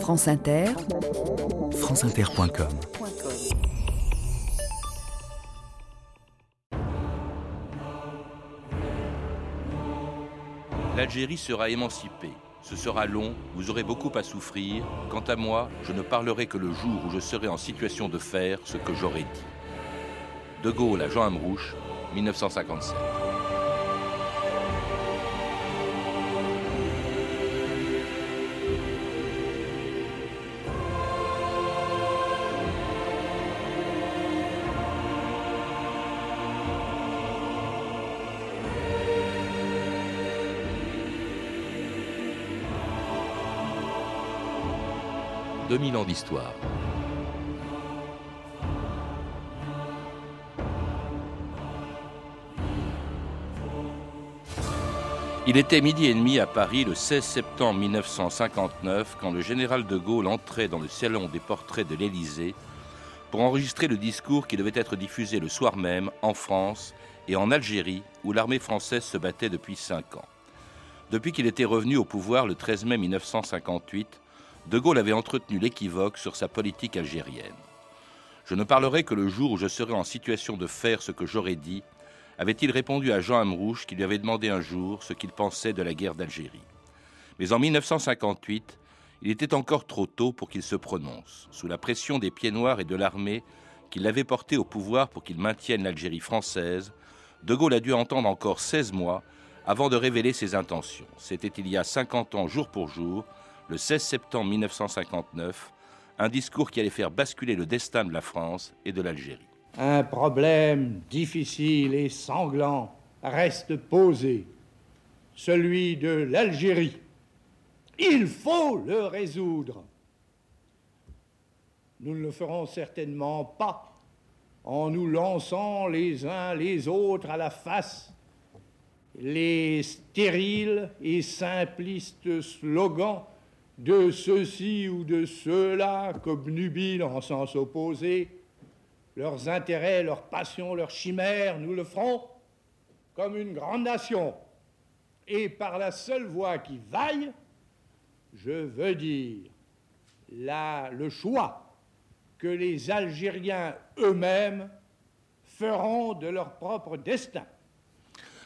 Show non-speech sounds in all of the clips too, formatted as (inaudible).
France Inter, franceinter.com L'Algérie sera émancipée. Ce sera long, vous aurez beaucoup à souffrir. Quant à moi, je ne parlerai que le jour où je serai en situation de faire ce que j'aurais dit. De Gaulle à Jean Amrouche, 1957. 2000 ans d'histoire. Il était midi et demi à Paris le 16 septembre 1959 quand le général de Gaulle entrait dans le salon des portraits de l'Élysée pour enregistrer le discours qui devait être diffusé le soir même en France et en Algérie où l'armée française se battait depuis cinq ans. Depuis qu'il était revenu au pouvoir le 13 mai 1958, De Gaulle avait entretenu l'équivoque sur sa politique algérienne. Je ne parlerai que le jour où je serai en situation de faire ce que j'aurais dit avait-il répondu à Jean Amrouche qui lui avait demandé un jour ce qu'il pensait de la guerre d'Algérie. Mais en 1958, il était encore trop tôt pour qu'il se prononce. Sous la pression des pieds noirs et de l'armée qui l'avait porté au pouvoir pour qu'il maintienne l'Algérie française, De Gaulle a dû entendre encore 16 mois avant de révéler ses intentions. C'était il y a 50 ans jour pour jour, le 16 septembre 1959, un discours qui allait faire basculer le destin de la France et de l'Algérie un problème difficile et sanglant reste posé, celui de l'Algérie. Il faut le résoudre. Nous ne le ferons certainement pas en nous lançant les uns les autres à la face les stériles et simplistes slogans de ceux-ci ou de ceux-là, comme nubiles en sens opposé, leurs intérêts, leurs passions, leurs chimères, nous le ferons comme une grande nation. Et par la seule voie qui vaille, je veux dire la, le choix que les Algériens eux-mêmes feront de leur propre destin.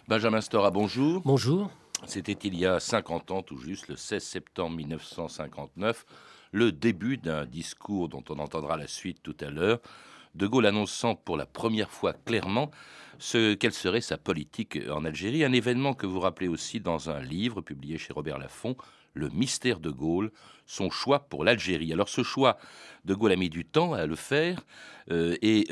Benjamin Stora, bonjour. Bonjour. C'était il y a 50 ans tout juste, le 16 septembre 1959, le début d'un discours dont on entendra la suite tout à l'heure, de Gaulle annonçant pour la première fois clairement ce, quelle serait sa politique en Algérie, un événement que vous rappelez aussi dans un livre publié chez Robert Laffont, Le mystère de Gaulle, son choix pour l'Algérie. Alors ce choix, De Gaulle a mis du temps à le faire euh, et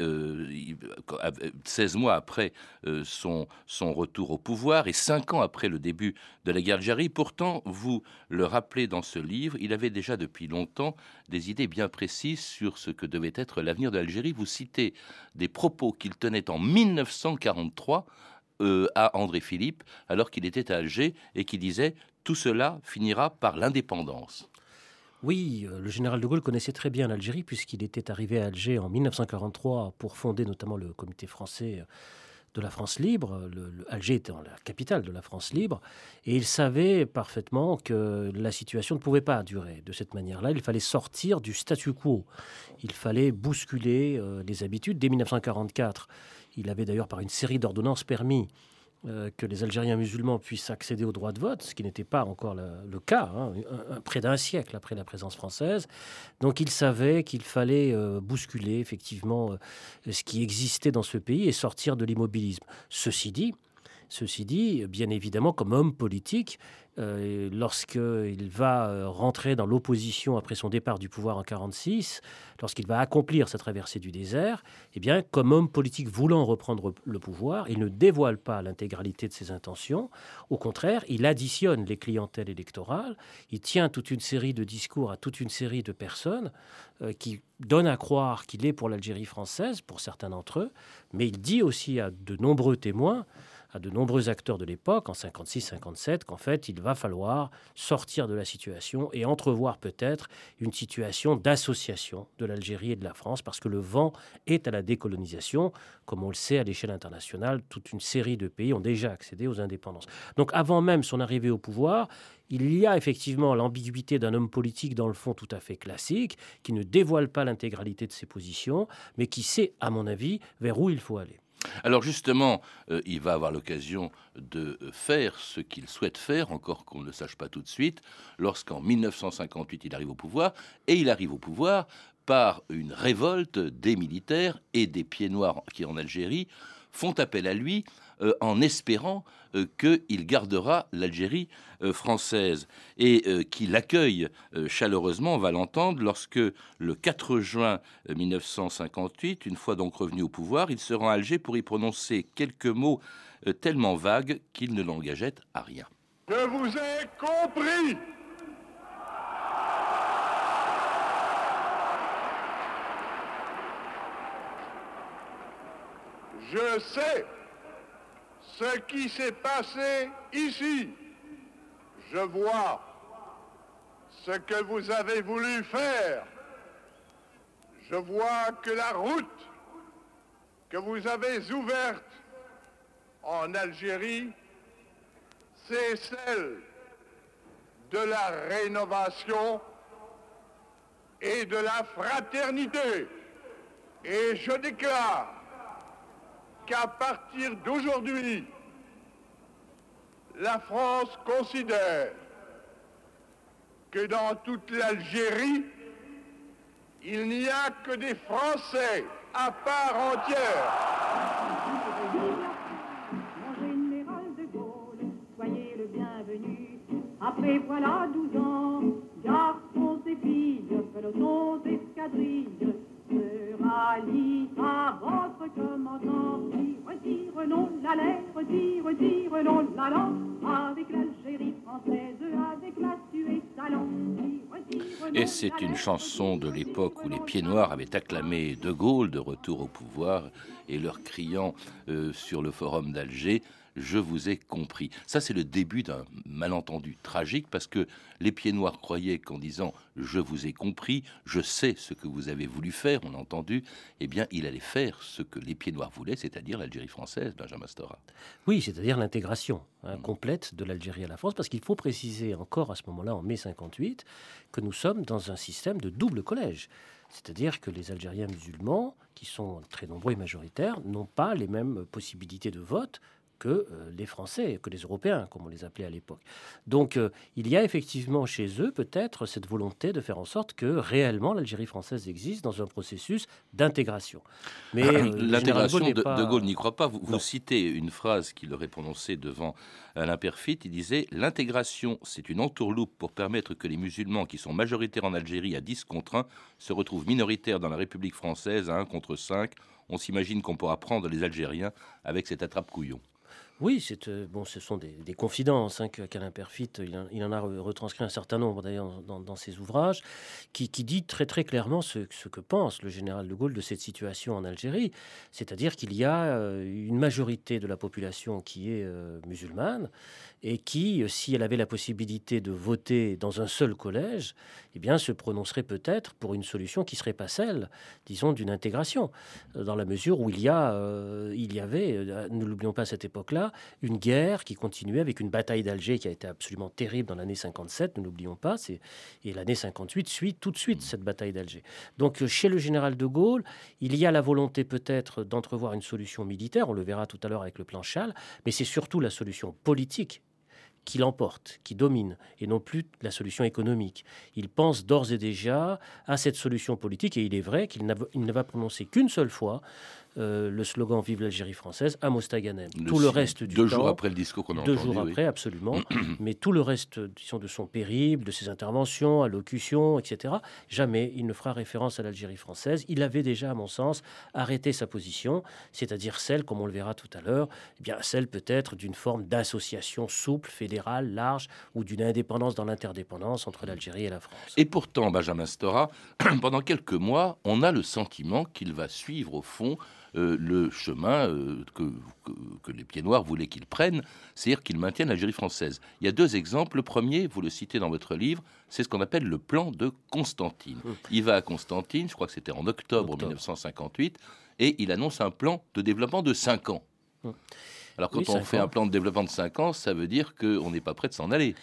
16 euh, mois après euh, son, son retour au pouvoir et 5 ans après le début de la guerre d'Algérie, pourtant, vous le rappelez dans ce livre, il avait déjà depuis longtemps des idées bien précises sur ce que devait être l'avenir de l'Algérie. Vous citez des propos qu'il tenait en 1943 à André Philippe, alors qu'il était à Alger, et qui disait Tout cela finira par l'indépendance. Oui, euh, le général de Gaulle connaissait très bien l'Algérie puisqu'il était arrivé à Alger en 1943 pour fonder notamment le comité français euh, de la France libre. Alger était la capitale de la France libre et il savait parfaitement que la situation ne pouvait pas durer de cette manière-là. Il fallait sortir du statu quo. Il fallait bousculer euh, les habitudes. Dès 1944, il avait d'ailleurs par une série d'ordonnances permis euh, que les Algériens musulmans puissent accéder au droit de vote, ce qui n'était pas encore le, cas, hein, près d'un siècle après la présence française. Donc il savait qu'il fallait euh, bousculer effectivement euh, ce qui existait dans ce pays et sortir de l'immobilisme. Ceci dit, Ceci dit, bien évidemment, comme homme politique, euh, lorsqu'il va euh, rentrer dans l'opposition après son départ du pouvoir en 1946, lorsqu'il va accomplir sa traversée du désert, eh bien, comme homme politique voulant reprendre le pouvoir, il ne dévoile pas l'intégralité de ses intentions. Au contraire, il additionne les clientèles électorales, il tient toute une série de discours à toute une série de personnes euh, qui donnent à croire qu'il est pour l'Algérie française, pour certains d'entre eux, mais il dit aussi à de nombreux témoins à de nombreux acteurs de l'époque, en 56-57, qu'en fait, il va falloir sortir de la situation et entrevoir peut-être une situation d'association de l'Algérie et de la France, parce que le vent est à la décolonisation. Comme on le sait, à l'échelle internationale, toute une série de pays ont déjà accédé aux indépendances. Donc avant même son arrivée au pouvoir, il y a effectivement l'ambiguïté d'un homme politique dans le fond tout à fait classique, qui ne dévoile pas l'intégralité de ses positions, mais qui sait, à mon avis, vers où il faut aller. Alors justement, euh, il va avoir l'occasion de faire ce qu'il souhaite faire, encore qu'on ne le sache pas tout de suite, lorsqu'en 1958 il arrive au pouvoir, et il arrive au pouvoir par une révolte des militaires et des pieds noirs qui en Algérie font appel à lui euh, en espérant euh, qu'il gardera l'Algérie euh, française et qu'il l'accueille chaleureusement, on va l'entendre, lorsque le 4 juin 1958, une fois donc revenu au pouvoir, il se rend à Alger pour y prononcer quelques mots tellement vagues qu'il ne l'engageait à rien. Je vous ai compris Je sais ce qui s'est passé ici. Je vois ce que vous avez voulu faire. Je vois que la route que vous avez ouverte en Algérie, c'est celle de la rénovation et de la fraternité. Et je déclare qu'à partir d'aujourd'hui, la France considère que dans toute l'Algérie, il n'y a que des Français à part entière. Mon général de Gaulle, soyez le bienvenu. Après voilà 12 ans, garçons et filles, pelotons escadrilles, se rallient à votre commandant. Retirons la lettre, retirons la langue, avec l'Algérie française, avec la tuée talent. Et c'est une chanson de l'époque où les pieds noirs avaient acclamé De Gaulle de retour au pouvoir et leur criant euh, sur le forum d'Alger je vous ai compris. Ça, c'est le début d'un malentendu tragique parce que les pieds noirs croyaient qu'en disant je vous ai compris, je sais ce que vous avez voulu faire, on a entendu, eh bien, il allait faire ce que les pieds noirs voulaient, c'est-à-dire l'Algérie française, Benjamin Stora. Oui, c'est-à-dire l'intégration hein, mm. complète de l'Algérie à la France, parce qu'il faut préciser encore à ce moment-là, en mai 58, que nous sommes dans un système de double collège. C'est-à-dire que les Algériens musulmans, qui sont très nombreux et majoritaires, n'ont pas les mêmes possibilités de vote que euh, les Français, que les Européens, comme on les appelait à l'époque. Donc euh, il y a effectivement chez eux peut-être cette volonté de faire en sorte que réellement l'Algérie française existe dans un processus d'intégration. Mais euh, l'intégration de, de, Gaulle n'y croit pas. Vous, citez une phrase qu'il aurait prononcée devant Alain Perfit. Il disait L'intégration, c'est une entourloupe pour permettre que les musulmans qui sont majoritaires en Algérie à 10 contre 1 se retrouvent minoritaires dans la République française à 1 contre 5. On s'imagine qu'on pourra prendre les Algériens avec cette attrape-couillon. Oui, euh, bon, ce sont des, confidences hein, Perfit, il, en a retranscrit un certain nombre d'ailleurs dans, ses ouvrages, qui, dit très très clairement ce, que pense le général de Gaulle de cette situation en Algérie, c'est-à-dire qu'il y a euh, une majorité de la population qui est euh, musulmane et qui, si elle avait la possibilité de voter dans un seul collège, eh bien, se prononcerait peut-être pour une solution qui serait pas celle, disons, d'une intégration, dans la mesure où il y a, il y avait, ne l'oublions pas à cette époque-là une guerre qui continuait avec une bataille d'Alger qui a été absolument terrible dans l'année 57, ne l'oublions pas, et l'année 58 suit tout de suite cette bataille d'Alger. Donc chez le général de Gaulle, il y a la volonté peut-être d'entrevoir une solution militaire, on le verra tout à l'heure avec le plan Châle, mais c'est surtout la solution politique qui l'emporte, qui domine, et non plus la solution économique. Il pense d'ores et déjà à cette solution politique, et il est vrai qu'il ne va prononcer qu'une seule fois euh, le slogan Vive l'Algérie française à Mostaganem. tout le reste du deux jours après le discours qu'on a deux jours après, absolument. (clears throat) mais tout le reste, disons, de son périple, de ses interventions, allocutions, etc. Jamais il ne fera référence à l'Algérie française. Il avait déjà, à mon sens, arrêté sa position, c'est-à-dire celle, comme on le verra tout à l'heure, eh bien celle peut-être d'une forme d'association souple, fédérale, large, ou d'une indépendance dans l'interdépendance entre l'Algérie et la France. Et pourtant, Benjamin Stora, (clears throat) pendant quelques mois, on a le sentiment qu'il va suivre au fond le chemin euh, que, que, les pieds noirs voulaient qu'ils prennent, c'est-à-dire qu'ils maintiennent l'Algérie française. Il y a deux exemples. Le premier, vous le citez dans votre livre, c'est ce qu'on appelle le plan de Constantine. Hum. Il va à Constantine, je crois que c'était en octobre, 1958, et il annonce un plan de développement de 5 ans. Hum. Alors quand on fait un plan de développement de 5 ans, ça veut dire qu'on n'est pas prêt de s'en aller.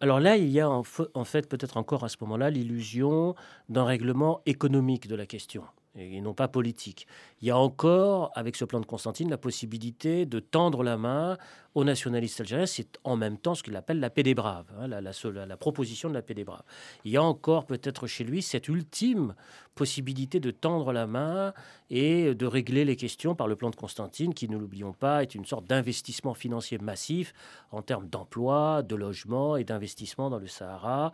Alors là, il y a en fait peut-être encore à ce moment-là l'illusion d'un règlement économique de la question et non pas politique. Il y a encore, avec ce plan de Constantine, la possibilité de tendre la main aux nationalistes algériens. C'est en même temps ce qu'il appelle la paix des braves, hein, la, la, proposition de la paix des braves. Il y a encore peut-être chez lui cette ultime possibilité de tendre la main et de régler les questions par le plan de Constantine, qui, ne l'oublions pas, est une sorte d'investissement financier massif en termes d'emploi, de logement et d'investissement dans le Sahara.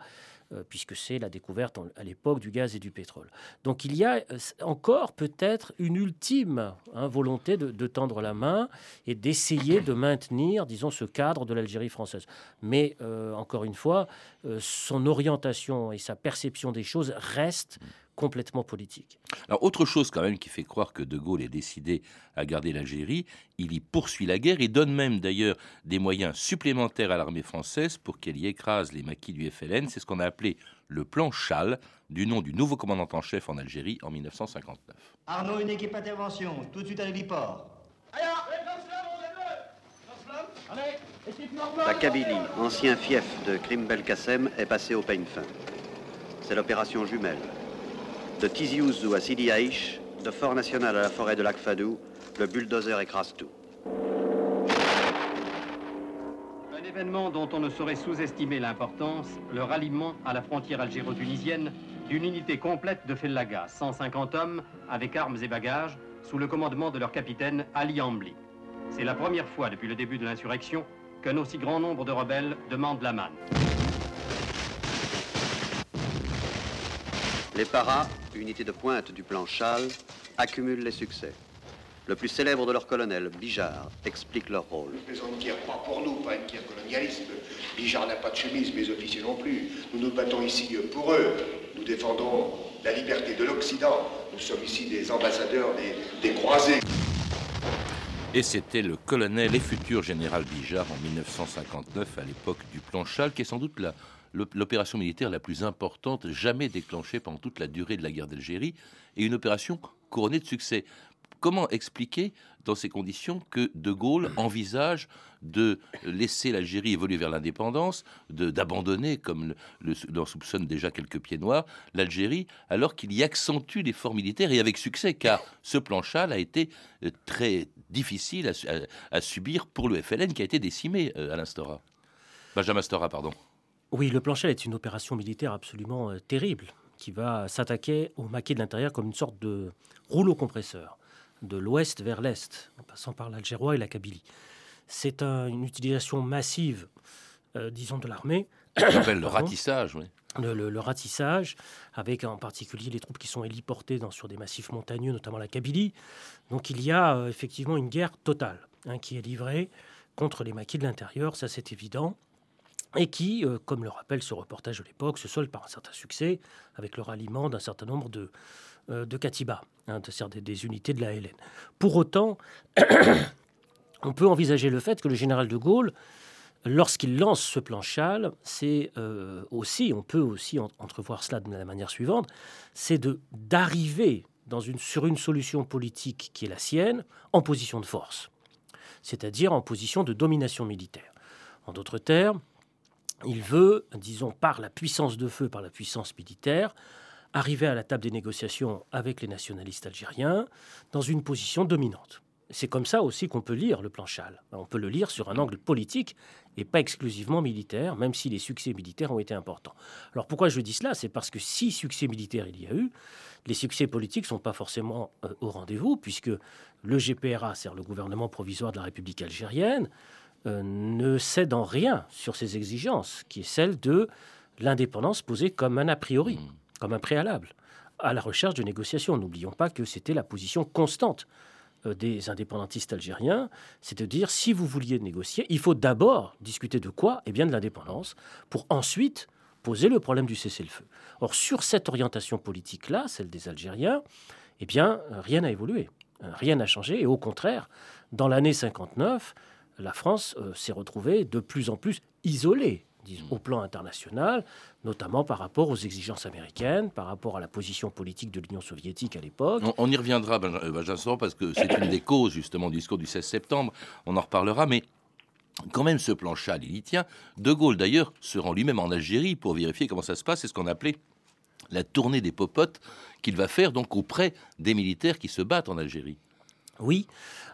Euh, puisque c'est la découverte à l'époque du gaz et du pétrole. Donc il y a euh, encore peut-être une ultime hein, volonté de, tendre la main et d'essayer de maintenir, disons, ce cadre de l'Algérie française. Mais euh, encore une fois, son orientation et sa perception des choses restent complètement politique. Alors autre chose quand même qui fait croire que De Gaulle est décidé à garder l'Algérie, il y poursuit la guerre, il donne même d'ailleurs des moyens supplémentaires à l'armée française pour qu'elle y écrase les maquis du FLN, c'est ce qu'on a appelé le plan Chal, du nom du nouveau commandant en chef en Algérie en 1959. Arnaud, une équipe intervention, tout de suite à l'héliport. La Kabylie, ancien fief de Krim Belkacem, est passée au peigne fin. C'est l'opération jumelle. De Tizi Ouzou à Sidi Haïch, de Fort National à la forêt de Lac Fadou, le bulldozer écrase tout. Un événement dont on ne saurait sous-estimer l'importance, le ralliement à la frontière algéro-tunisienne d'une unité complète de Fellaga, 150 hommes avec armes et bagages, sous le commandement de leur capitaine Ali Ambli. C'est la première fois depuis le début de l'insurrection qu'un aussi grand nombre de rebelles demandent la manne. Les paras, unité de pointe du plan Chal, accumulent les succès. Le plus célèbre de leurs colonels, Bijard, explique leur rôle. Nous faisons une guerre pas pour nous, pas une guerre colonialiste. Bijard n'a pas de chemise, mes officiers non plus. Nous nous battons ici pour eux. Nous défendons la liberté de l'Occident. Nous sommes ici des ambassadeurs des, des croisés. Et c'était le colonel et futur général Bijard en 1959, à l'époque du plan Chal, qui est sans doute la, l'opération militaire la plus importante jamais déclenchée pendant toute la durée de la guerre d'Algérie et une opération couronnée de succès. Comment expliquer dans ces conditions que De Gaulle envisage de laisser l'Algérie évoluer vers l'indépendance, d'abandonner, comme l'en soupçonne déjà quelques pieds noirs, l'Algérie, alors qu'il y accentue l'effort militaire et avec succès, car ce plan Chal a été euh, très difficile à, subir pour le FLN qui a été décimé euh, à l'instora. Benjamin Stora, pardon. Oui, le plancher est une opération militaire absolument euh, terrible qui va s'attaquer au maquis de l'intérieur comme une sorte de rouleau compresseur, de l'ouest vers l'est, en passant par l'Algérois et la Kabylie. C'est une utilisation massive, euh, disons, de l'armée. s'appelle le ratissage, oui. Le, ratissage, avec en particulier les troupes qui sont héliportées dans, sur des massifs montagneux, notamment la Kabylie. Donc il y a euh, effectivement une guerre totale hein, qui est livrée contre les maquis de l'intérieur, ça c'est évident et qui, euh, comme le rappelle ce reportage de l'époque, se solde par un certain succès avec le ralliement d'un certain nombre de, euh, de Katiba, hein, des, des, unités de la LN. Pour autant, (coughs) on peut envisager le fait que le général de Gaulle, lorsqu'il lance ce plan Chal, c'est euh, aussi, on peut aussi entrevoir cela de la manière suivante, c'est de d'arriver sur une solution politique qui est la sienne en position de force, c'est-à-dire en position de domination militaire. En d'autres termes, il veut, disons, par la puissance de feu, par la puissance militaire, arriver à la table des négociations avec les nationalistes algériens dans une position dominante. C'est comme ça aussi qu'on peut lire le plan Chal. On peut le lire sur un angle politique et pas exclusivement militaire, même si les succès militaires ont été importants. Alors pourquoi je dis cela? C'est parce que si succès militaire il y a eu, les succès politiques ne sont pas forcément euh, au rendez-vous, puisque le GPRA, c'est-à-dire le gouvernement provisoire de la République algérienne, ne cède en rien sur ses exigences, qui est celle de l'indépendance posée comme un a priori, mm. comme un préalable, à la recherche de négociations. N'oublions pas que c'était la position constante euh, des indépendantistes algériens, c'est de dire si vous vouliez négocier, il faut d'abord discuter de quoi? Eh bien de l'indépendance, pour ensuite poser le problème du cessez-le-feu. Or, sur cette orientation politique-là, celle des Algériens, eh bien, rien n'a évolué. Rien n'a changé. Et au contraire, dans l'année 59, la France s'est retrouvée de plus en plus isolée disons, au plan international, notamment par rapport aux exigences américaines, par rapport à la position politique de l'Union soviétique à l'époque. On, y reviendra, Benjamin parce que c'est une des causes justement du discours du 16 septembre. On en reparlera, mais quand même ce plan Chal, il y tient. De Gaulle, d'ailleurs, se rend lui-même en Algérie pour vérifier comment ça se passe. C'est ce qu'on appelait la tournée des popotes qu'il va faire donc auprès des militaires qui se battent en Algérie. Oui.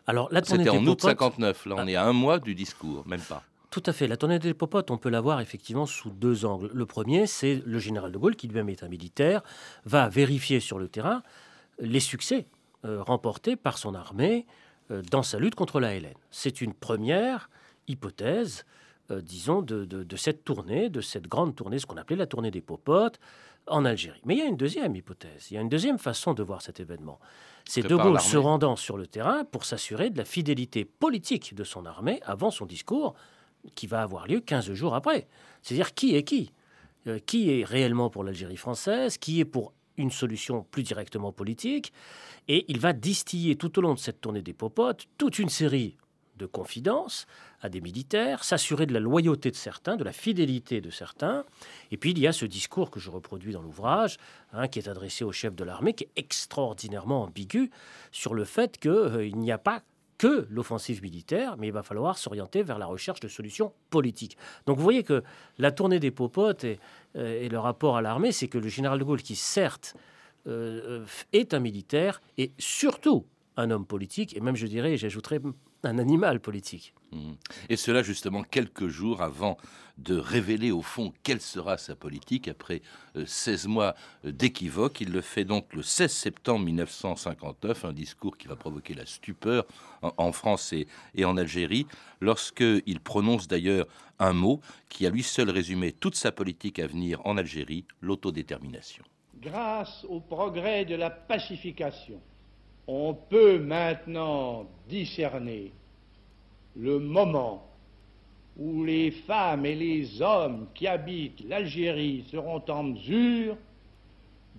Alors la tournée C'était en août 59. Là, on ah. est à un mois du discours, même pas. Tout à fait. La tournée des popotes, on peut la voir effectivement sous deux angles. Le premier, c'est le général de Gaulle, qui lui-même est un militaire, va vérifier sur le terrain les succès euh, remportés par son armée euh, dans sa lutte contre la Hélène. C'est une première hypothèse, euh, disons, de, de, cette tournée, de cette grande tournée, ce qu'on appelait la tournée des popotes en Algérie. Mais il y a une deuxième hypothèse, il y a une deuxième façon de voir cet événement. C'est De Gaulle se rendant sur le terrain pour s'assurer de la fidélité politique de son armée avant son discours qui va avoir lieu 15 jours après. C'est-à-dire qui est qui? Euh, Qui est réellement pour l'Algérie française? Qui est pour une solution plus directement politique? Et il va distiller tout au long de cette tournée des popotes toute une série de confidences à des militaires, s'assurer de la loyauté de certains, de la fidélité de certains. Et puis il y a ce discours que je reproduis dans l'ouvrage, hein, qui est adressé au chef de l'armée, qui est extraordinairement ambigu sur le fait qu'il euh, n'y a pas que l'offensive militaire, mais il va falloir s'orienter vers la recherche de solutions politiques. Donc vous voyez que la tournée des popotes et, euh, le rapport à l'armée, c'est que le général de Gaulle, qui certes euh, est un militaire, et surtout un homme politique, et même je dirais, j'ajouterais un animal politique. Mmh. Et cela justement quelques jours avant de révéler au fond quelle sera sa politique après 16 euh, mois euh, d'équivoque. Il le fait donc le 16 septembre 1959, un discours qui va provoquer la stupeur en, France et, et, en Algérie, lorsqu'il prononce d'ailleurs un mot qui a lui seul résumé toute sa politique à venir en Algérie, l'autodétermination. Grâce au progrès de la pacification, on peut maintenant discerner le moment où les femmes et les hommes qui habitent l'Algérie seront en mesure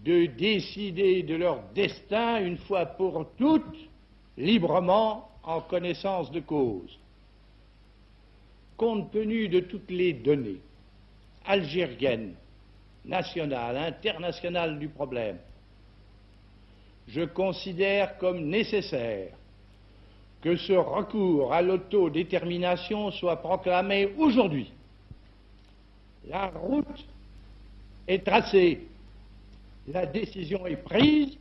de décider de leur destin une fois pour toutes, librement, en connaissance de cause. Compte tenu de toutes les données algériennes, nationales, internationales du problème, je considère comme nécessaire que ce recours à l'autodétermination soit proclamé aujourd'hui. La route est tracée, la décision est prise,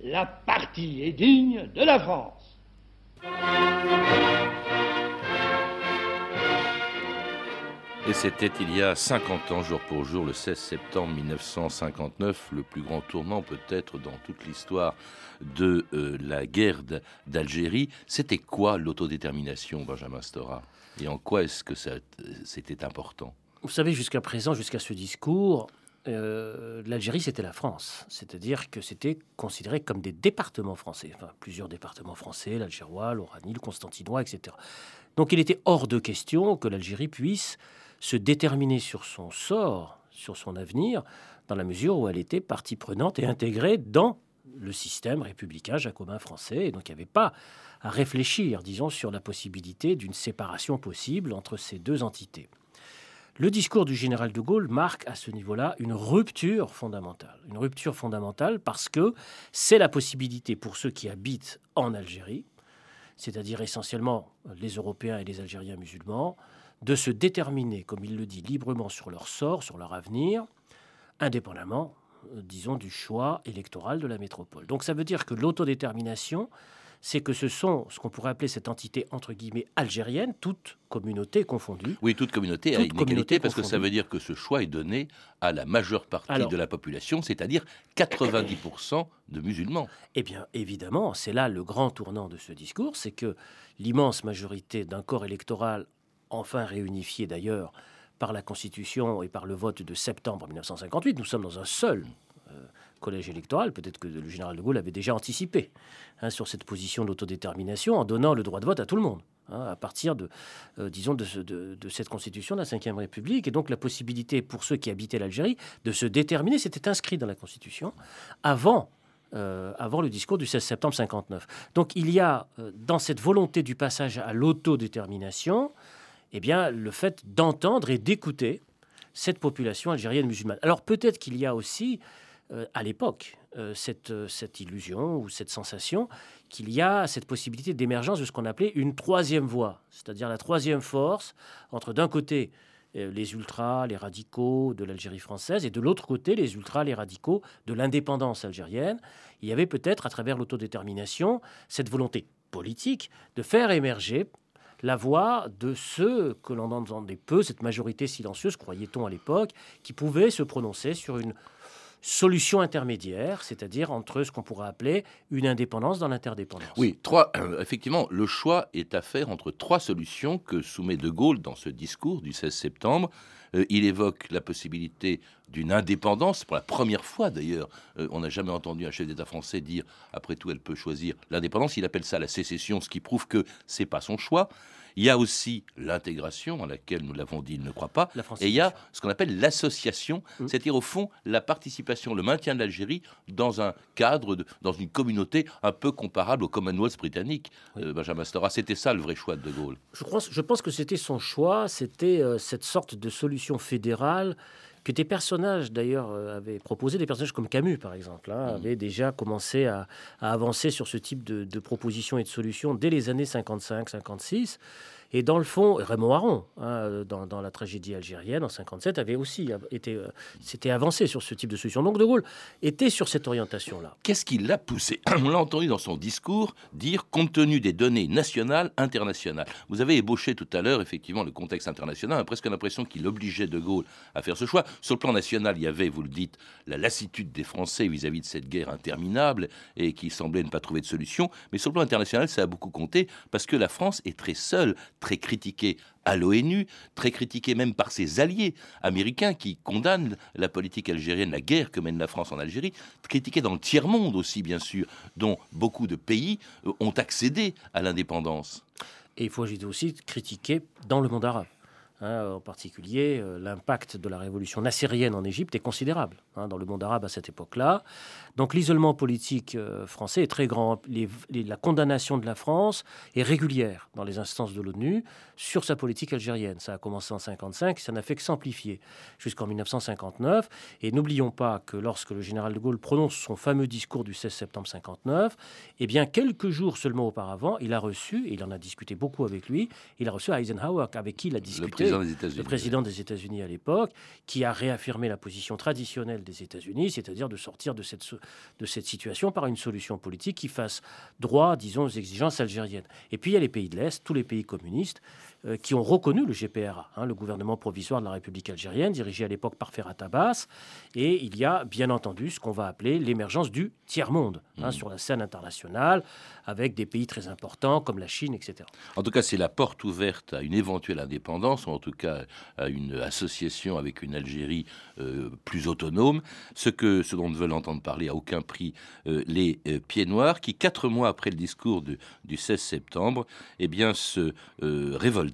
la partie est digne de la France. Et c'était il y a 50 ans, jour pour jour, le 16 septembre 1959, le plus grand tournant peut-être dans toute l'histoire de euh, la guerre d'Algérie. C'était quoi l'autodétermination, Benjamin Stora? Et en quoi est-ce que c'était important? Vous savez, jusqu'à présent, jusqu'à ce discours, euh, l'Algérie, c'était la France. C'est-à-dire que c'était considéré comme des départements français. Enfin, plusieurs départements français, l'Algérois, l'Oranie, le Constantinois, etc. Donc il était hors de question que l'Algérie puisse se déterminer sur son sort, sur son avenir, dans la mesure où elle était partie prenante et intégrée dans le système républicain jacobin français. Et donc il n'y avait pas à réfléchir, disons, sur la possibilité d'une séparation possible entre ces deux entités. Le discours du général de Gaulle marque à ce niveau-là une rupture fondamentale. Une rupture fondamentale parce que c'est la possibilité pour ceux qui habitent en Algérie, c'est-à-dire essentiellement les Européens et les Algériens musulmans, de se déterminer, comme il le dit, librement sur leur sort, sur leur avenir, indépendamment, euh, disons, du choix électoral de la métropole. Donc ça veut dire que l'autodétermination, c'est que ce sont ce qu'on pourrait appeler cette entité entre guillemets algérienne, toute communauté confondue. Oui, toute communauté a une égalité parce que ça veut dire que ce choix est donné à la majeure partie de la population, c'est-à-dire 90% de musulmans. Eh bien, évidemment, c'est là le grand tournant de ce discours, c'est que l'immense majorité d'un corps électoral enfin réunifié d'ailleurs par la Constitution et par le vote de septembre 1958. Nous sommes dans un seul euh, collège électoral. Peut-être que le général de Gaulle avait déjà anticipé hein, sur cette position d'autodétermination en donnant le droit de vote à tout le monde. Hein, à partir de, euh, disons, de, cette constitution de la Ve République, et donc la possibilité pour ceux qui habitaient l'Algérie de se déterminer, c'était inscrit dans la constitution avant euh, avant le discours du 16 septembre 59. Donc il y a dans cette volonté du passage à l'autodétermination, eh bien, le fait d'entendre et d'écouter cette population algérienne musulmane. Alors peut-être qu'il y a aussi, euh, à l'époque, cette, cette illusion ou cette sensation qu'il y a cette possibilité d'émergence de ce qu'on appelait une troisième voie, c'est-à-dire la troisième force entre d'un côté euh, les ultras, les radicaux de l'Algérie française, et de l'autre côté, les ultras, les radicaux de l'indépendance algérienne. Il y avait peut-être, à travers l'autodétermination, cette volonté politique de faire émerger la voix de ceux que l'on entendait peu, cette majorité silencieuse, croyait-on à l'époque, qui pouvait se prononcer sur une solution intermédiaire, c'est-à-dire entre ce qu'on pourrait appeler une indépendance dans l'interdépendance. Oui, trois, euh, effectivement, le choix est à faire entre trois solutions que soumet De Gaulle dans ce discours du 16 septembre. Euh, il évoque la possibilité d'une indépendance, pour la première fois d'ailleurs. Euh, on n'a jamais entendu un chef d'État français dire, après tout, elle peut choisir l'indépendance. Il appelle ça la sécession, ce qui prouve que c'est pas son choix. Il y a aussi l'intégration, à laquelle nous l'avons dit, il ne croit pas. Et il y a ce qu'on appelle l'association, mmh. c'est-à-dire au fond la participation, le maintien de l'Algérie dans un cadre, de, dans une communauté un peu comparable au Commonwealth britannique. Euh, Benjamin Stora, c'était ça le vrai choix de De Gaulle? Je pense, je pense que c'était son choix, c'était euh, cette sorte de solution fédérale que des personnages d'ailleurs euh, avaient proposé, des personnages comme Camus par exemple, hein, mmh. avaient déjà commencé à, avancer sur ce type de, de propositions et de solutions dès les années 55-56. Et dans le fond, Raymond Aron, hein, dans, la tragédie algérienne en 57, avait aussi été, euh, s'était avancé sur ce type de solution. Donc De Gaulle était sur cette orientation-là. Qu'est-ce qui l'a poussé? (clears throat) On l'a entendu dans son discours dire compte tenu des données nationales, internationales. Vous avez ébauché tout à l'heure effectivement le contexte international. On a presque l'impression qu'il obligeait De Gaulle à faire ce choix. Sur le plan national, il y avait, vous le dites, la lassitude des Français vis-à-vis -vis de cette guerre interminable et qui semblait ne pas trouver de solution. Mais sur le plan international, ça a beaucoup compté parce que la France est très seule très critiqué à l'ONU, très critiqué même par ses alliés américains qui condamnent la politique algérienne, la guerre que mène la France en Algérie, critiqué dans le tiers-monde aussi, bien sûr, dont beaucoup de pays euh, ont accédé à l'indépendance. Et il faut aussi critiquer dans le monde arabe. Hein, en particulier, euh, l'impact de la révolution nassérienne en Égypte est considérable hein, dans le monde arabe à cette époque-là. Donc l'isolement politique euh, français est très grand. la condamnation de la France est régulière dans les instances de l'ONU sur sa politique algérienne. Ça a commencé en 55, ça n'a fait que s'amplifier jusqu'en 1959. Et n'oublions pas que lorsque le général de Gaulle prononce son fameux discours du 16 septembre 59, eh bien quelques jours seulement auparavant, il a reçu, et il en a discuté beaucoup avec lui, il a reçu Eisenhower, avec qui il a discuté le président des États-Unis à l'époque, qui a réaffirmé la position traditionnelle des États-Unis, c'est-à-dire de sortir de cette, de cette situation par une solution politique qui fasse droit, disons, aux exigences algériennes. Et puis il y a les pays de l'Est, tous les pays communistes, qui ont reconnu le GPRA, hein, le gouvernement provisoire de la République algérienne, dirigé à l'époque par Ferhat Abbas. Et il y a bien entendu ce qu'on va appeler l'émergence du tiers-monde hein, mmh. sur la scène internationale, avec des pays très importants comme la Chine, etc. En tout cas, c'est la porte ouverte à une éventuelle indépendance, ou en tout cas à une association avec une Algérie euh, plus autonome, ce, que, ce dont ne veulent entendre parler à aucun prix euh, les pieds noirs, qui, quatre mois après le discours du 16 septembre, eh bien, se révoltent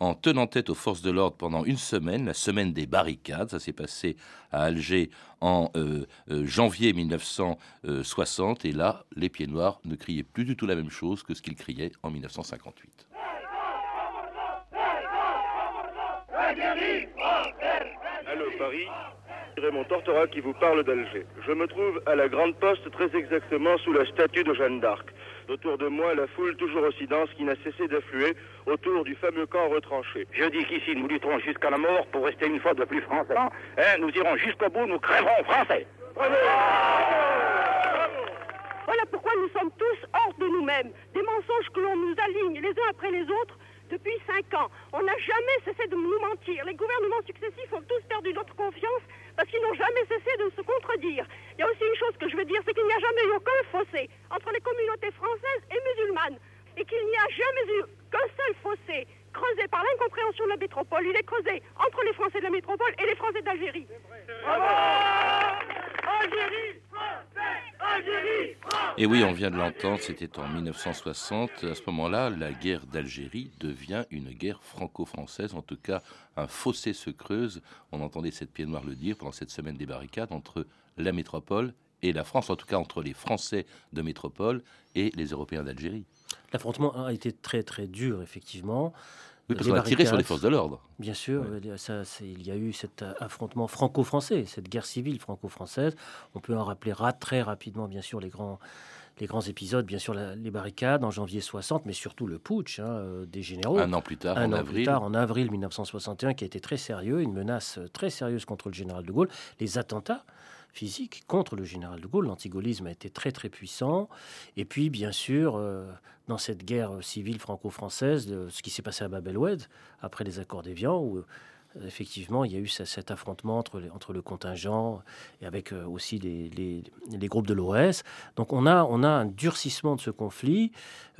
en tenant tête aux forces de l'ordre pendant une semaine, la semaine des barricades. Ça s'est passé à Alger en euh, euh, janvier 1960. Et là, les pieds noirs ne criaient plus du tout la même chose que ce qu'ils criaient en 1958. Allô Paris Raymond Tortora qui vous parle d'Alger. Je me trouve à la Grande Poste, très exactement sous la statue de Jeanne d'Arc. Autour de moi, la foule toujours aussi dense qui n'a cessé d'affluer autour du fameux camp retranché. Je dis qu'ici, nous lutterons jusqu'à la mort pour rester une fois de plus français. Hein, nous irons jusqu'au bout, nous crèverons français. Voilà pourquoi nous sommes tous hors de nous-mêmes. Des mensonges que l'on nous aligne les uns après les autres depuis cinq ans. On n'a jamais cessé de nous mentir. Les gouvernements successifs ont tous perdu notre confiance parce qu'ils n'ont jamais cessé de se contredire. Il y a aussi une chose que je veux dire, c'est qu'il n'y a jamais eu aucun fossé entre les communautés françaises et musulmanes et qu'il n'y a jamais eu qu'un seul fossé creusé par l'incompréhension de la métropole. Il est creusé entre les Français de la métropole et les Français d'Algérie. Algérie, Algérie, Et oui, on vient de l'entendre, c'était en 1960. À ce moment-là, la guerre d'Algérie devient une guerre franco-française. En tout cas, un fossé se creuse. On entendait cette pied noire le dire pendant cette semaine des barricades entre la métropole et la France, en tout cas entre les Français de métropole et les Européens d'Algérie. L'affrontement a été très très dur, effectivement. Oui, parce qu'on a tiré sur les forces de l'ordre. Bien sûr, ça, il y a eu cet affrontement franco-français, cette guerre civile franco-française. On peut en rappeler très rapidement, bien sûr, les grands, les grands épisodes, bien sûr, les barricades en janvier 60, mais surtout le putsch hein, euh, des généraux. Un an plus tard, un en an avril. Plus tard, en avril 1961, qui a été très sérieux, une menace très sérieuse contre le général de Gaulle. Les attentats physiques contre le général de Gaulle, l'antigaullisme a été très très puissant. Et puis, bien sûr, euh, dans cette guerre civile franco-française, ce qui s'est passé à Bab el-Oued, après les accords d'Évian, où euh, effectivement, il y a eu cet affrontement entre, entre le contingent et avec euh, aussi les, les, groupes de l'OS. Donc on a, on a un durcissement de ce conflit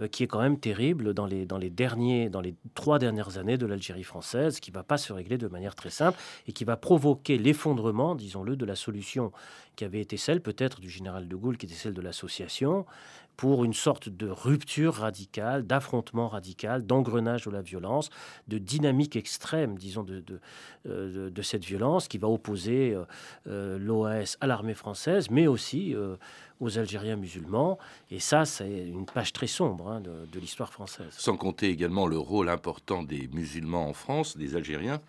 euh, qui est quand même terrible dans les, dans les, derniers, dans les trois dernières années de l'Algérie française, qui ne va pas se régler de manière très simple et qui va provoquer l'effondrement, disons-le, de la solution qui avait été celle peut-être du général de Gaulle, qui était celle de l'association, pour une sorte de rupture radicale, d'affrontement radical, d'engrenage de la violence, de dynamique extrême, disons, de, de, euh, de, cette violence qui va opposer euh, euh, l'OAS à l'armée française, mais aussi aux Algériens musulmans. Et ça, c'est une page très sombre hein, de l'histoire française. Sans compter également le rôle important des musulmans en France, des Algériens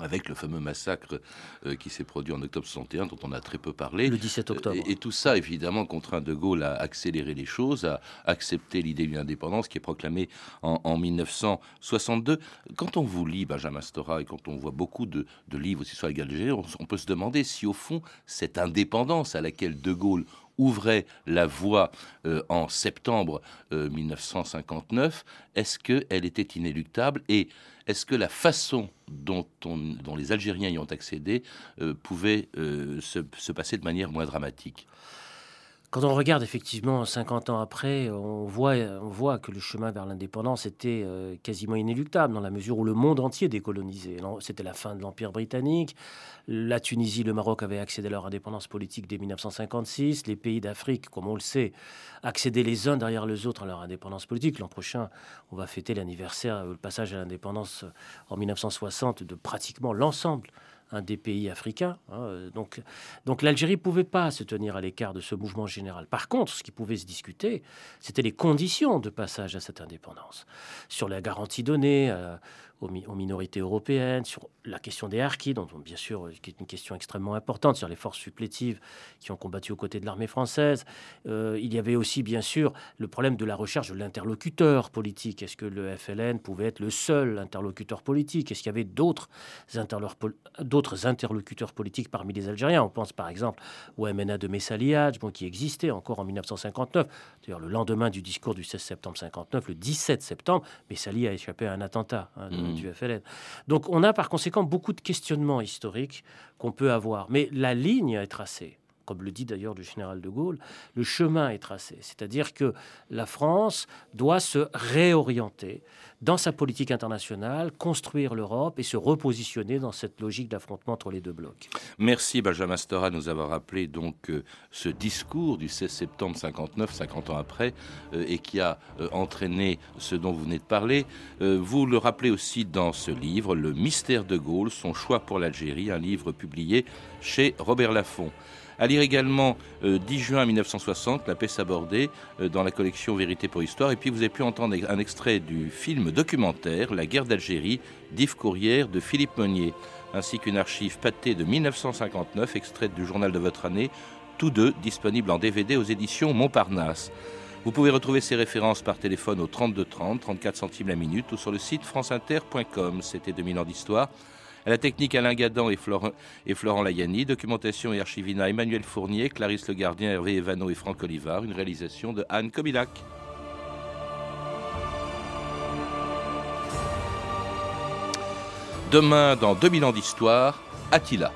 avec le fameux massacre euh, qui s'est produit en octobre 61, dont on a très peu parlé. Le 17 octobre. Et, tout ça, évidemment, contraint De Gaulle à accélérer les choses, à accepter l'idée d'une indépendance qui est proclamée en, 1962. Quand on vous lit Benjamin Stora et quand on voit beaucoup de, livres aussi sur la on, on peut se demander si, au fond, cette indépendance à laquelle De Gaulle ouvrait la voie euh, en septembre 1959, euh, est-ce qu'elle était inéluctable et est-ce que la façon dont, les Algériens y ont accédé euh, pouvait se, passer de manière moins dramatique? Quand on regarde effectivement 50 ans après, on voit, que le chemin vers l'indépendance était euh, quasiment inéluctable dans la mesure où le monde entier décolonisait. C'était la fin de l'Empire britannique. La Tunisie, le Maroc avaient accédé à leur indépendance politique dès 1956. Les pays d'Afrique, comme on le sait, accédaient les uns derrière les autres à leur indépendance politique. L'an prochain, on va fêter l'anniversaire, le passage à l'indépendance en 1960 de pratiquement l'ensemble un des pays africains. Hein, donc, donc l'Algérie ne pouvait pas se tenir à l'écart de ce mouvement général. Par contre, ce qui pouvait se discuter, c'était les conditions de passage à cette indépendance. Sur la garantie donnée, euh, aux, minorités européennes, sur la question des harkis, dont bien sûr qui est une question extrêmement importante, sur les forces supplétives qui ont combattu aux côtés de l'armée française. Euh, il y avait aussi bien sûr le problème de la recherche de l'interlocuteur politique. Est-ce que le FLN pouvait être le seul interlocuteur politique? Est-ce qu'il y avait d'autres interlocuteurs politiques parmi les Algériens? On pense par exemple au MNA de Messaliadj, bon, qui existait encore en 1959. D'ailleurs, le lendemain du discours du 16 septembre 59, le 17 septembre, Messali a échappé à un attentat. Hein. FLN. Donc on a par conséquent beaucoup de questionnements historiques qu'on peut avoir. Mais la ligne est tracée comme le dit d'ailleurs le général de Gaulle, le chemin est tracé. C'est-à-dire que la France doit se réorienter dans sa politique internationale, construire l'Europe et se repositionner dans cette logique d'affrontement entre les deux blocs. Merci Benjamin Stora de nous avoir rappelé donc euh, ce discours du 16 septembre 59, 50 ans après, euh, et qui a euh, entraîné ce dont vous venez de parler. vous le rappelez aussi dans ce livre, Le mystère de Gaulle, son choix pour l'Algérie, un livre publié chez Robert Laffont. À lire également 10 euh, juin 1960, La paix s'abordait euh, dans la collection Vérité pour Histoire. Et puis vous avez pu entendre un extrait du film documentaire La guerre d'Algérie d'Yves Courrière de Philippe Meunier, ainsi qu'une archive pâtée de 1959, extraite du journal de votre année, tous deux disponibles en DVD aux éditions Montparnasse. Vous pouvez retrouver ces références par téléphone au 32 30, 34 centimes la minute ou sur le site franceinter.com. C'était 2000 ans d'histoire. À la technique, Alain Gadan et Florent, Layani. Documentation et archivina, Emmanuel Fournier, Clarisse Le Gardien, Hervé Evano et Franck Olivard. Une réalisation de Anne Kobilac. Demain, dans 2000 ans d'histoire, Attila.